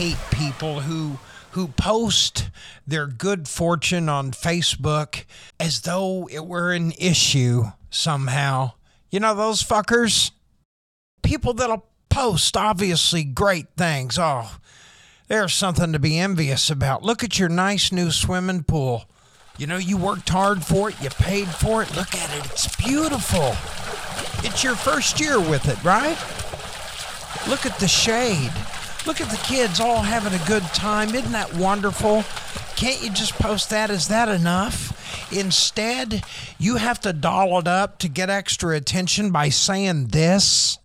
hate people who who post their good fortune on Facebook as though it were an issue somehow. You know those fuckers? People that'll post obviously great things. Oh, there's something to be envious about. Look at your nice new swimming pool. You know, you worked hard for it, you paid for it. Look at it, it's beautiful. It's your first year with it, right? Look at the shade. Look at the kids all having a good time. Isn't that wonderful? Can't you just post that? Is that enough? Instead, you have to doll it up to get extra attention by saying this.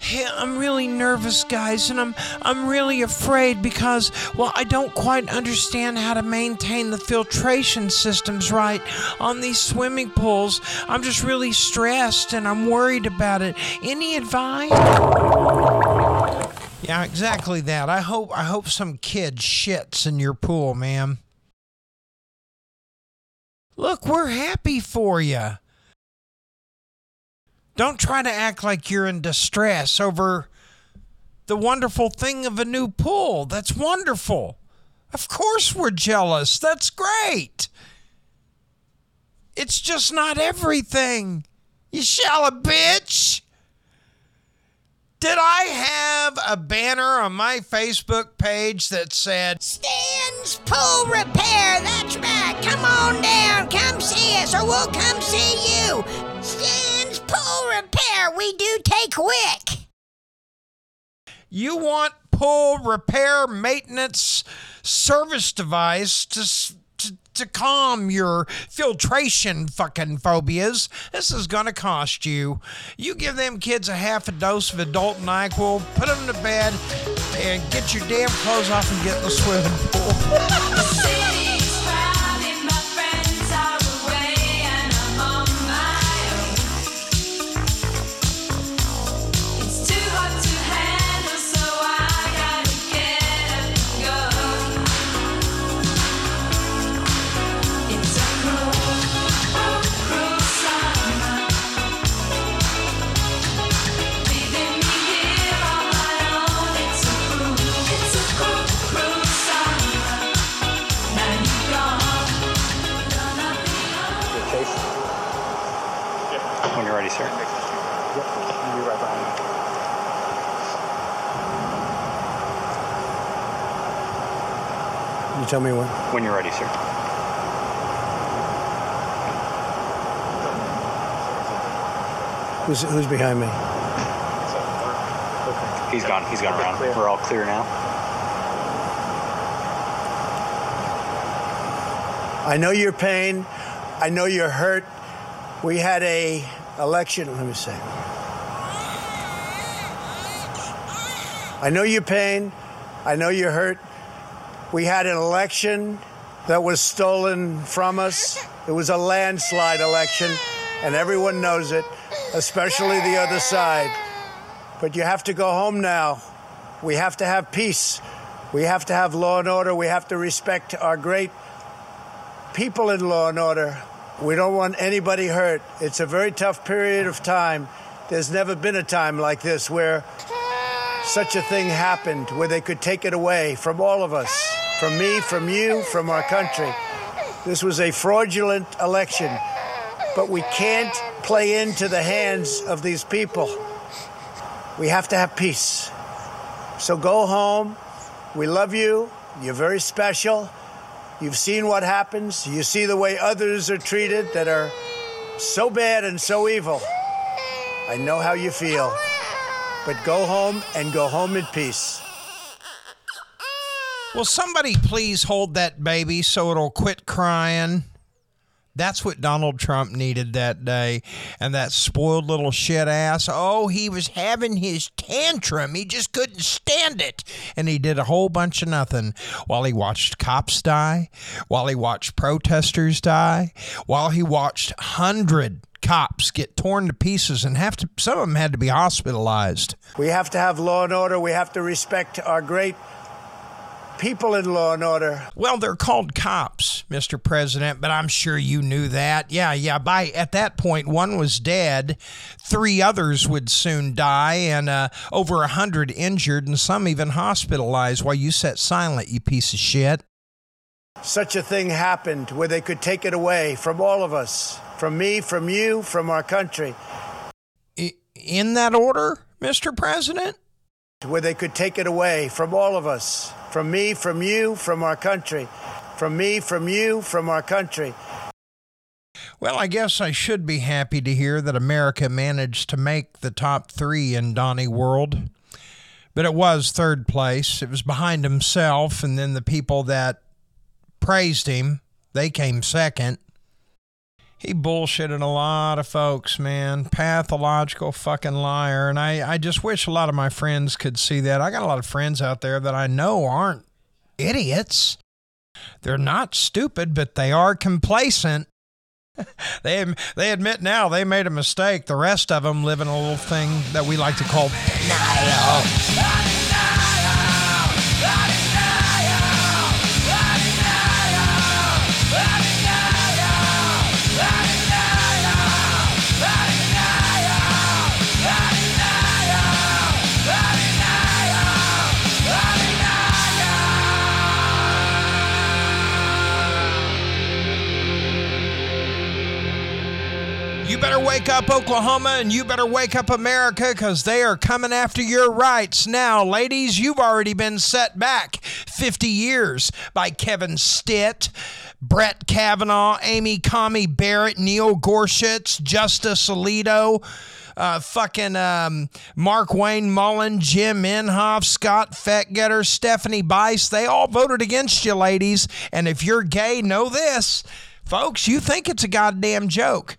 Hey, I'm really nervous, guys, and I'm I'm really afraid because well, I don't quite understand how to maintain the filtration systems right on these swimming pools. I'm just really stressed and I'm worried about it. Any advice? Yeah, exactly that. I hope I hope some kid shits in your pool, ma'am. Look, we're happy for you. Don't try to act like you're in distress over the wonderful thing of a new pool. That's wonderful. Of course we're jealous. That's great. It's just not everything. You shallow bitch. Did I have a banner on my Facebook page that said, Stan's Pool Repair. That's right. Come on down. Come see us, or we'll come see you. Stan's Pool Repair. We do take wick. You want pool repair maintenance service device to, to, calm your filtration fucking phobias. This is going to cost you. You give them kids a half a dose of adult NyQuil, put them to bed, and get your damn clothes off and get in the swimming pool. When you're ready, sir. Yep, I'll be right behind you. You tell me when. When you're ready, sir. Who's, who's behind me? He's gone. He's gone around. Clear. We're all clear now. I know your pain. I know you're hurt. We had a election. Let me see. I know your pain. I know you're hurt. We had an election that was stolen from us. It was a landslide election, and everyone knows it, especially the other side. But you have to go home now. We have to have peace. We have to have law and order. We have to respect our great people in law and order. We don't want anybody hurt. It's a very tough period of time. There's never been a time like this where such a thing happened, where they could take it away from all of us, from me, from you, from our country. This was a fraudulent election, but we can't play into the hands of these people. We have to have peace. So go home. We love you. You're very special. You've seen what happens. You see the way others are treated that are so bad and so evil. I know how you feel. But go home and go home in peace. Will somebody please hold that baby so it'll quit crying? That's what Donald Trump needed that day. And that spoiled little shit ass. Oh, he was having his tantrum. He just couldn't stand it. And he did a whole bunch of nothing while he watched cops die, while he watched protesters die, while he watched 100 cops get torn to pieces and have to some of them had to be hospitalized. We have to have law and order. We have to respect our great people in law and order. Well, they're called cops, Mr. President, but I'm sure you knew that. Yeah, yeah. By at that point, one was dead, three others would soon die, and uh, over a hundred injured, and some even hospitalized. While you sat silent, you piece of shit. Such a thing happened where they could take it away from all of us, from me, from you, from our country, In that order, Mr. President. where they could take it away from all of us, from me, from you, from our country, from me, from you, from our country. Well, I guess I should be happy to hear that America managed to make the top three in Donnie World. But it was third place. It was behind himself, and then the people that praised him, they came second. He bullshitted a lot of folks, man. Pathological fucking liar. And I, I just wish a lot of my friends could see that. I got a lot of friends out there that I know aren't idiots. They're not stupid, but they are complacent they they admit now they made a mistake. The rest of them live in a little thing that we like to call denial. You better wake up, Oklahoma, and you better wake up, America, because they are coming after your rights. Now, ladies, you've already been set back 50 years by Kevin Stitt, Brett Kavanaugh, Amy Coney Barrett, Neil Gorsuch, Justice Alito. Uh, fucking um, Markwayne Mullin, Jim Inhofe, Scott Fetgatter, Stephanie Bice, they all voted against you, ladies. And if you're gay, know this. Folks, you think it's a goddamn joke.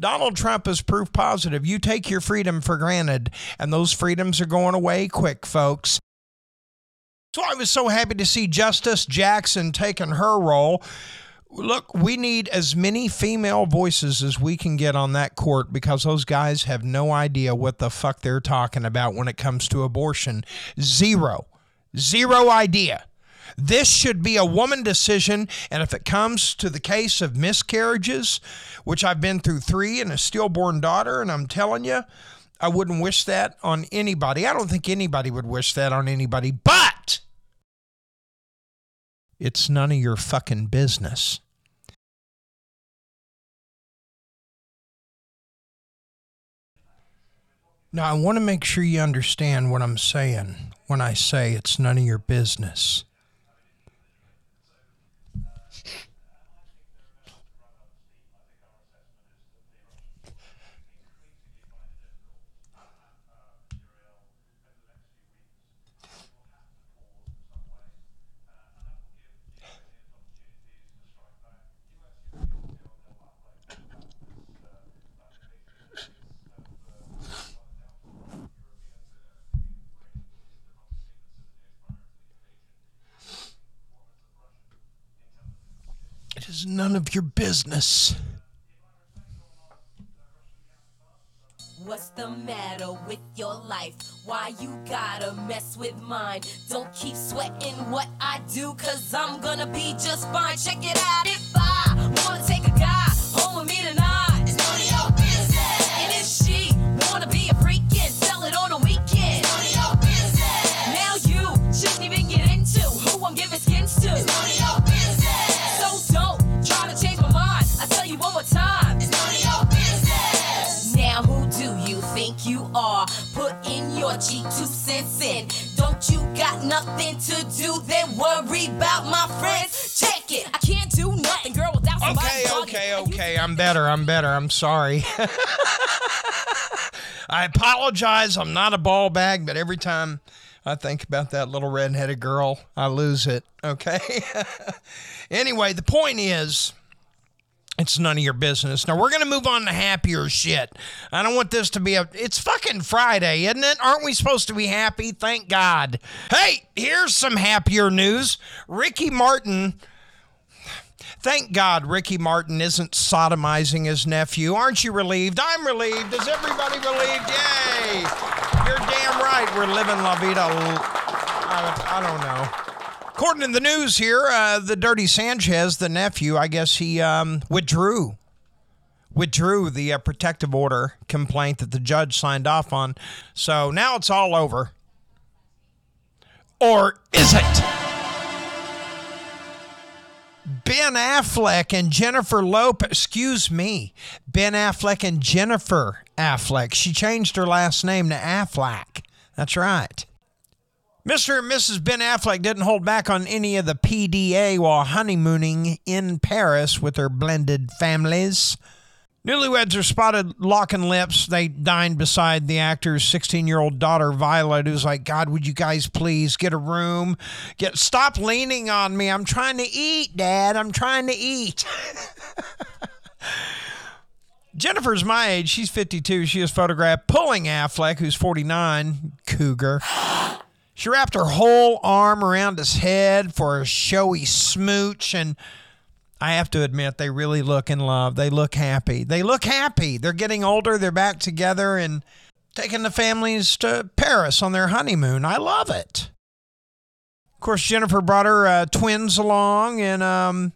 Donald Trump is proof positive. You take your freedom for granted, and those freedoms are going away quick, folks. So I was so happy to see Justice Jackson taking her role. Look, we need as many female voices as we can get on that court because those guys have no idea what the fuck they're talking about when it comes to abortion. Zero. Zero idea. This should be a woman decision. And if it comes to the case of miscarriages, which I've been through three and a stillborn daughter, and I'm telling you, I wouldn't wish that on anybody. I don't think anybody would wish that on anybody, but it's none of your fucking business. Now, I want to make sure you understand what I'm saying when I say it's none of your business. It is none of your business. What's the matter with your life? Why you gotta mess with mine? Don't keep sweating what I do, cause I'm gonna be just fine. Check it out. If I wanna take a worry about my friends. Check it. I can't do nothing, girl, without somebody. Okay, okay, okay. I'm better. I'm better. I'm sorry. I apologize. I'm not a ball bag, but every time I think about that little redheaded girl, I lose it. Okay. anyway, the point is. It's none of your business. Now we're gonna move on to happier shit. I don't want this to be a. It's fucking Friday, isn't it? Aren't we supposed to be happy? Thank God. Hey, here's some happier news. Ricky Martin Thank God Ricky Martin isn't sodomizing his nephew. Aren't you relieved? I'm relieved. Is everybody relieved? Yay! You're damn right. We're living La Vida. I, I don't know. According to the news here, uh, the Dirty Sanchez, the nephew, I guess he um, withdrew withdrew the uh, protective order complaint that the judge signed off on. So now it's all over. Or is it? Ben Affleck and Jennifer Lopez, excuse me, Ben Affleck and Jennifer Affleck. She changed her last name to Affleck. That's right. Mr. and Mrs. Ben Affleck didn't hold back on any of the PDA while honeymooning in Paris with their blended families. Newlyweds are spotted locking lips. They dined beside the actor's 16 year old daughter, Violet, who's like, God, would you guys please get a room? Get Stop leaning on me. I'm trying to eat, Dad. I'm trying to eat. Jennifer's my age. She's 52. She is photographed pulling Affleck, who's 49, cougar. She wrapped her whole arm around his head for a showy smooch, and I have to admit, they really look in love. They look happy. They look happy. They're getting older. They're back together and taking the families to Paris on their honeymoon. I love it. Of course, Jennifer brought her uh, twins along, and um,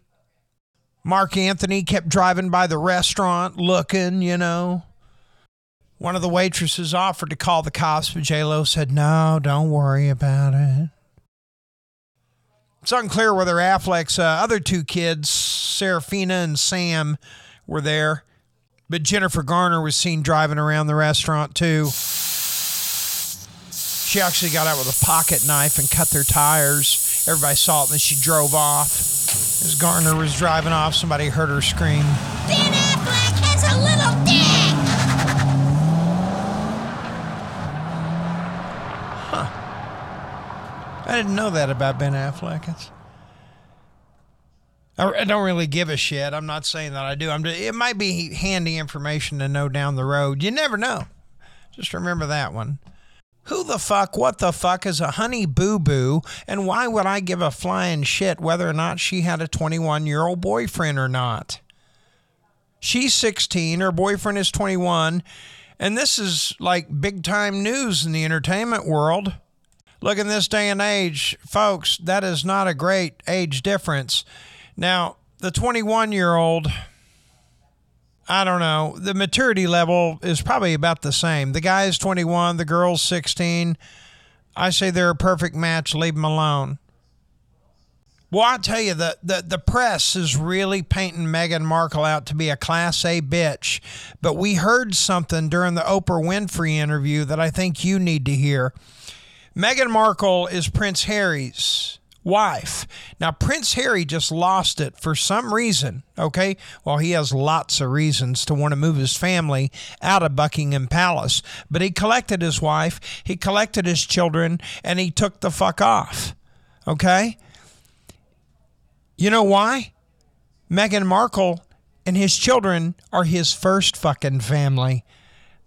Marc Anthony kept driving by the restaurant looking, you know. One of the waitresses offered to call the cops, but J-Lo said, no, don't worry about it. It's unclear whether Affleck's uh, other two kids, Seraphina and Sam, were there, but Jennifer Garner was seen driving around the restaurant too. She actually got out with a pocket knife and cut their tires. Everybody saw it, and she drove off. As Garner was driving off, somebody heard her scream. Ben Affleck has a little I didn't know that about Ben Affleck. It's, I, don't really give a shit. I'm not saying that I do. I'm. Just, it might be handy information to know down the road. You never know. Just remember that one. Who the fuck, what the fuck is a honey boo boo, and why would I give a flying shit whether or not she had a 21 year old boyfriend or not? She's 16, her boyfriend is 21, and this is like big time news in the entertainment world. Look, in this day and age, folks, that is not a great age difference. Now, the 21 year old, I don't know, the maturity level is probably about the same. The guy's 21, the girl's 16. I say they're a perfect match. Leave them alone. Well, I tell you, the, the, the press is really painting Meghan Markle out to be a Class A bitch. But we heard something during the Oprah Winfrey interview that I think you need to hear. Meghan Markle is Prince Harry's wife. Now, Prince Harry just lost it for some reason, okay? Well, he has lots of reasons to want to move his family out of Buckingham Palace, but he collected his wife, he collected his children, and he took the fuck off, okay? You know why? Meghan Markle and his children are his first fucking family.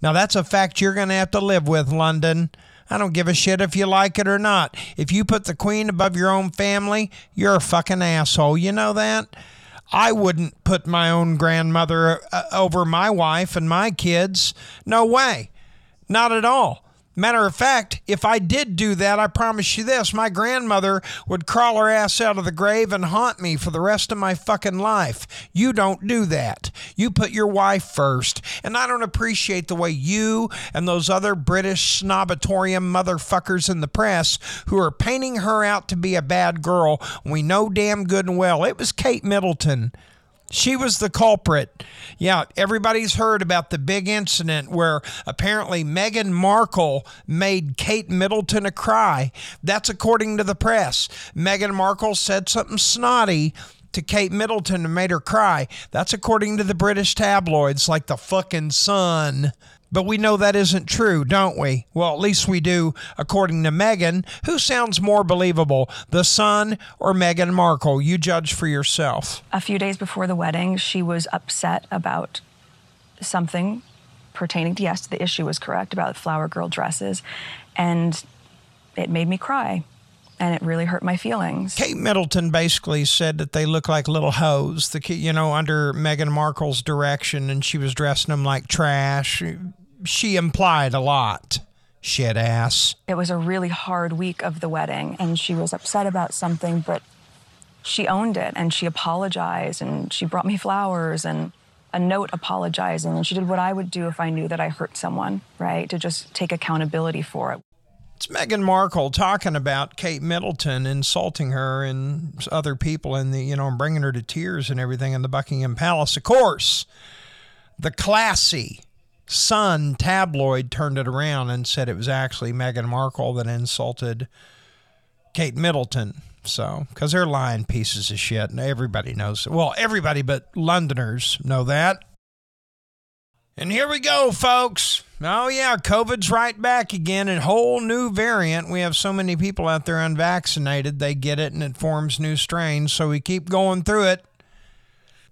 Now, that's a fact you're going to have to live with, London. I don't give a shit if you like it or not. If you put the queen above your own family, you're a fucking asshole. You know that? I wouldn't put my own grandmother uh, over my wife and my kids. No way. Not at all. Matter of fact, if I did do that, I promise you this my grandmother would crawl her ass out of the grave and haunt me for the rest of my fucking life. You don't do that. You put your wife first. And I don't appreciate the way you and those other British snobatorium motherfuckers in the press who are painting her out to be a bad girl. We know damn good and well it was Kate Middleton. She was the culprit. Yeah, everybody's heard about the big incident where apparently Meghan Markle made Kate Middleton a cry. That's according to the press. Meghan Markle said something snotty to Kate Middleton and made her cry. That's according to the British tabloids like the fucking Sun. But we know that isn't true, don't we? Well, at least we do, according to Meghan. Who sounds more believable, the Sun or Meghan Markle? You judge for yourself. A few days before the wedding, she was upset about something pertaining to, yes, the issue was correct about flower girl dresses. And it made me cry. And it really hurt my feelings. Kate Middleton basically said that they look like little hoes, the you know, under Meghan Markle's direction, and she was dressing them like trash. She implied a lot, shit ass. It was a really hard week of the wedding, and she was upset about something, but she owned it and she apologized and she brought me flowers and a note apologizing. And she did what I would do if I knew that I hurt someone, right? To just take accountability for it. It's Meghan Markle talking about Kate Middleton insulting her and other people in the, you know, and bringing her to tears and everything in the Buckingham Palace. Of course, the classy Sun tabloid turned it around and said it was actually Meghan Markle that insulted Kate Middleton. So, because they're lying pieces of shit, and everybody knows. Well, everybody but Londoners know that. And here we go, folks. Oh, yeah, COVID's right back again. A whole new variant. We have so many people out there unvaccinated, they get it and it forms new strains. So we keep going through it.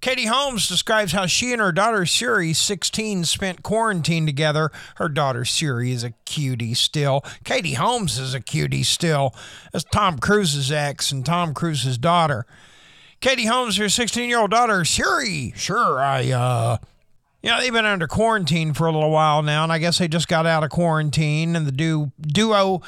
Katie Holmes describes how she and her daughter Suri, 16, spent quarantine together. Her daughter Suri is a cutie still. Katie Holmes is a cutie still. That's Tom Cruise's ex and Tom Cruise's daughter. Katie Holmes, her 16 year old daughter Suri. Sure, I, uh, you know, they've been under quarantine for a little while now, and I guess they just got out of quarantine. And the du- duo,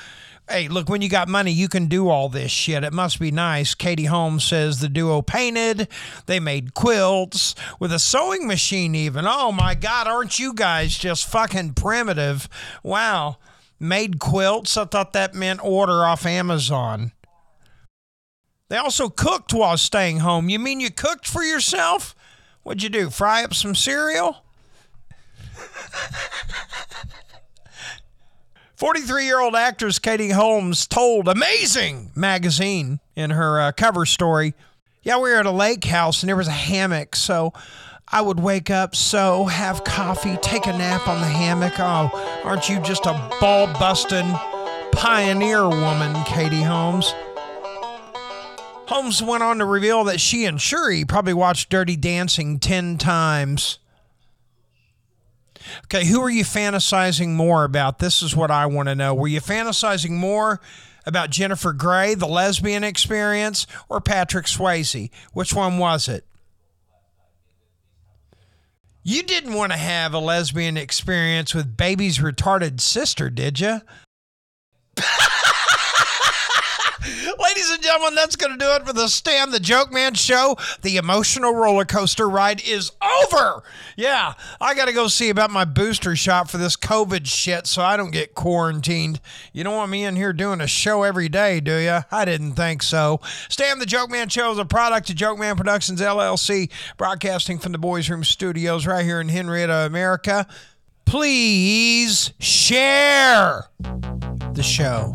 hey, look, when you got money, you can do all this shit. It must be nice. Katie Holmes says the duo painted, they made quilts with a sewing machine, even. Oh my God, aren't you guys just fucking primitive? Wow. Made quilts? I thought that meant order off Amazon. They also cooked while staying home. You mean you cooked for yourself? What'd you do? Fry up some cereal? 43 year old actress Katie Holmes told Amazing magazine in her uh, cover story Yeah, we were at a lake house and there was a hammock. So I would wake up, so have coffee, take a nap on the hammock. Oh, aren't you just a ball busting pioneer woman, Katie Holmes? Holmes went on to reveal that she and Suri probably watched Dirty Dancing 10 times. Okay, who are you fantasizing more about? This is what I want to know. Were you fantasizing more about Jennifer Grey, the lesbian experience, or Patrick Swayze? Which one was it? You didn't want to have a lesbian experience with baby's retarded sister, did you? Ladies and gentlemen, that's going to do it for the Stan the Joke Man show. The emotional roller coaster ride is over. Yeah, I got to go see about my booster shot for this COVID shit so I don't get quarantined. You don't want me in here doing a show every day, do you? I didn't think so. Stan the Joke Man show is a product of Joke Man Productions LLC, broadcasting from the Boys Room Studios right here in Henryetta, America. Please share the show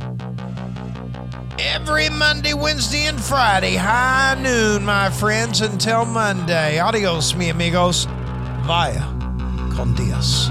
every Monday, Wednesday, and Friday, high noon, my friends, until Monday. Adios, mi amigos. Vaya con Dios.